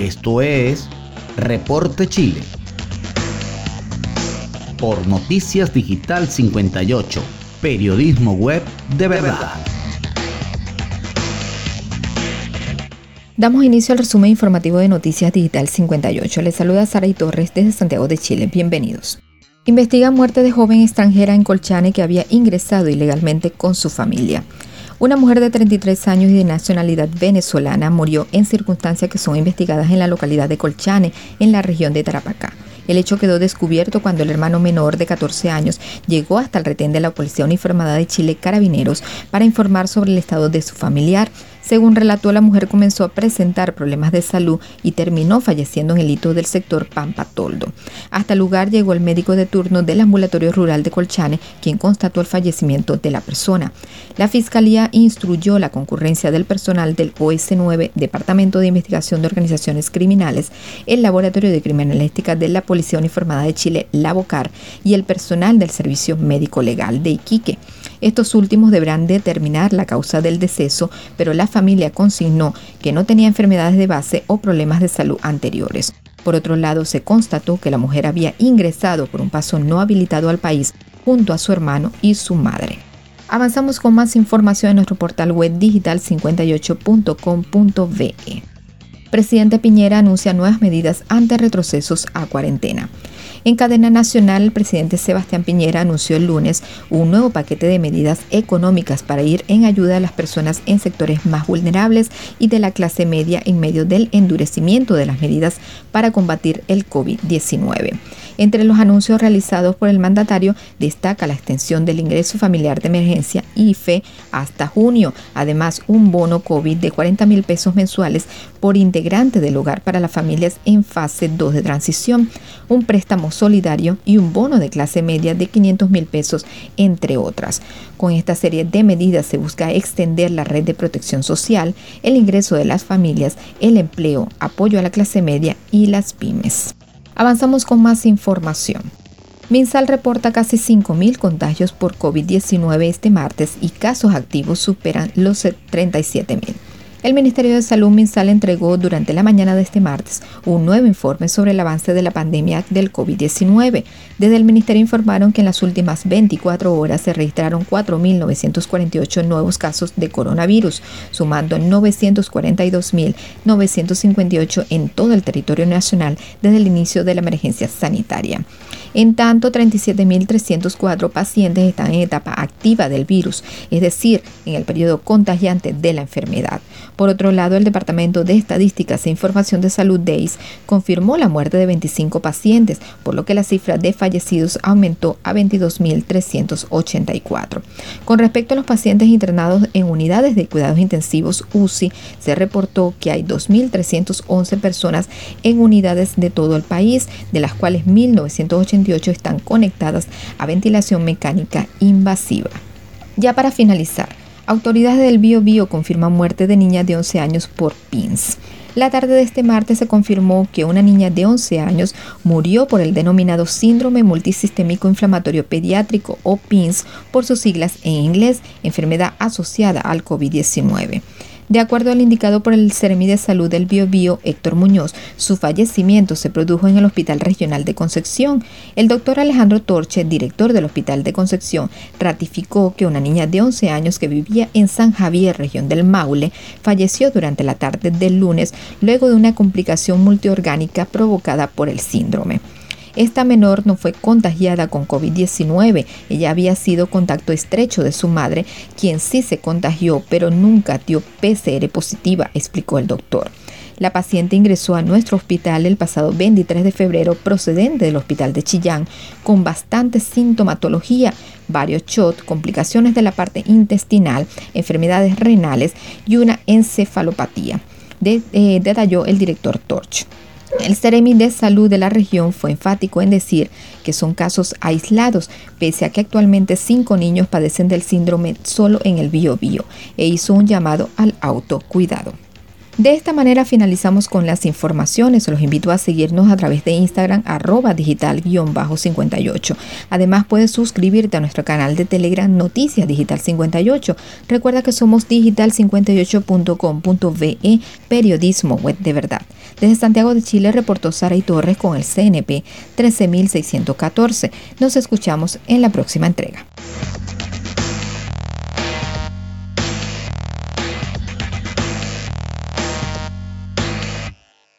Esto es Reporte Chile. Por Noticias Digital 58, periodismo web de verdad. Damos inicio al resumen informativo de Noticias Digital 58. Les saluda Sara y Torres desde Santiago de Chile. Bienvenidos. Investiga muerte de joven extranjera en Colchane que había ingresado ilegalmente con su familia. Una mujer de 33 años y de nacionalidad venezolana murió en circunstancias que son investigadas en la localidad de Colchane, en la región de Tarapacá. El hecho quedó descubierto cuando el hermano menor de 14 años llegó hasta el retén de la Policía Uniformada de Chile Carabineros para informar sobre el estado de su familiar. Según relató, la mujer comenzó a presentar problemas de salud y terminó falleciendo en el hito del sector Pampa Toldo. Hasta el lugar llegó el médico de turno del ambulatorio rural de Colchane, quien constató el fallecimiento de la persona. La fiscalía instruyó la concurrencia del personal del OS9, Departamento de Investigación de Organizaciones Criminales, el Laboratorio de Criminalística de la Policía Uniformada de Chile, la BOCAR, y el personal del Servicio Médico Legal de Iquique. Estos últimos deberán determinar la causa del deceso, pero la familia consignó que no tenía enfermedades de base o problemas de salud anteriores. Por otro lado, se constató que la mujer había ingresado por un paso no habilitado al país junto a su hermano y su madre. Avanzamos con más información en nuestro portal web digital58.com.be. Presidente Piñera anuncia nuevas medidas ante retrocesos a cuarentena. En cadena nacional, el presidente Sebastián Piñera anunció el lunes un nuevo paquete de medidas económicas para ir en ayuda a las personas en sectores más vulnerables y de la clase media en medio del endurecimiento de las medidas para combatir el COVID-19. Entre los anuncios realizados por el mandatario destaca la extensión del ingreso familiar de emergencia IFE hasta junio, además un bono COVID de 40 mil pesos mensuales por integrante del hogar para las familias en fase 2 de transición, un préstamo solidario y un bono de clase media de 500 mil pesos, entre otras. Con esta serie de medidas se busca extender la red de protección social, el ingreso de las familias, el empleo, apoyo a la clase media y las pymes. Avanzamos con más información. Minsal reporta casi 5.000 contagios por COVID-19 este martes y casos activos superan los 37.000. El Ministerio de Salud Minsal entregó durante la mañana de este martes un nuevo informe sobre el avance de la pandemia del COVID-19. Desde el Ministerio informaron que en las últimas 24 horas se registraron 4.948 nuevos casos de coronavirus, sumando 942.958 en todo el territorio nacional desde el inicio de la emergencia sanitaria. En tanto, 37.304 pacientes están en etapa activa del virus, es decir, en el periodo contagiante de la enfermedad. Por otro lado, el Departamento de Estadísticas e Información de Salud DEIS confirmó la muerte de 25 pacientes, por lo que la cifra de fallecidos aumentó a 22.384. Con respecto a los pacientes internados en unidades de cuidados intensivos UCI, se reportó que hay 2.311 personas en unidades de todo el país, de las cuales 1.988 están conectadas a ventilación mecánica invasiva. Ya para finalizar, Autoridades del Bio Bio confirman muerte de niña de 11 años por PINS. La tarde de este martes se confirmó que una niña de 11 años murió por el denominado síndrome multisistémico inflamatorio pediátrico o PINS por sus siglas en inglés, enfermedad asociada al COVID-19. De acuerdo al indicado por el Ceremi de Salud del Biobío, Héctor Muñoz, su fallecimiento se produjo en el Hospital Regional de Concepción. El doctor Alejandro Torche, director del Hospital de Concepción, ratificó que una niña de 11 años que vivía en San Javier, región del Maule, falleció durante la tarde del lunes luego de una complicación multiorgánica provocada por el síndrome. Esta menor no fue contagiada con COVID-19, ella había sido contacto estrecho de su madre, quien sí se contagió, pero nunca dio PCR positiva, explicó el doctor. La paciente ingresó a nuestro hospital el pasado 23 de febrero procedente del hospital de Chillán con bastante sintomatología, varios shots, complicaciones de la parte intestinal, enfermedades renales y una encefalopatía, eh, detalló el director Torch. El Ceremi de Salud de la región fue enfático en decir que son casos aislados, pese a que actualmente cinco niños padecen del síndrome solo en el bio bio, e hizo un llamado al autocuidado. De esta manera finalizamos con las informaciones. Los invito a seguirnos a través de Instagram arroba digital-58. Además puedes suscribirte a nuestro canal de Telegram Noticias Digital 58. Recuerda que somos digital58.com.ve, periodismo web de verdad. Desde Santiago de Chile reportó Sara y Torres con el CNP 13614. Nos escuchamos en la próxima entrega.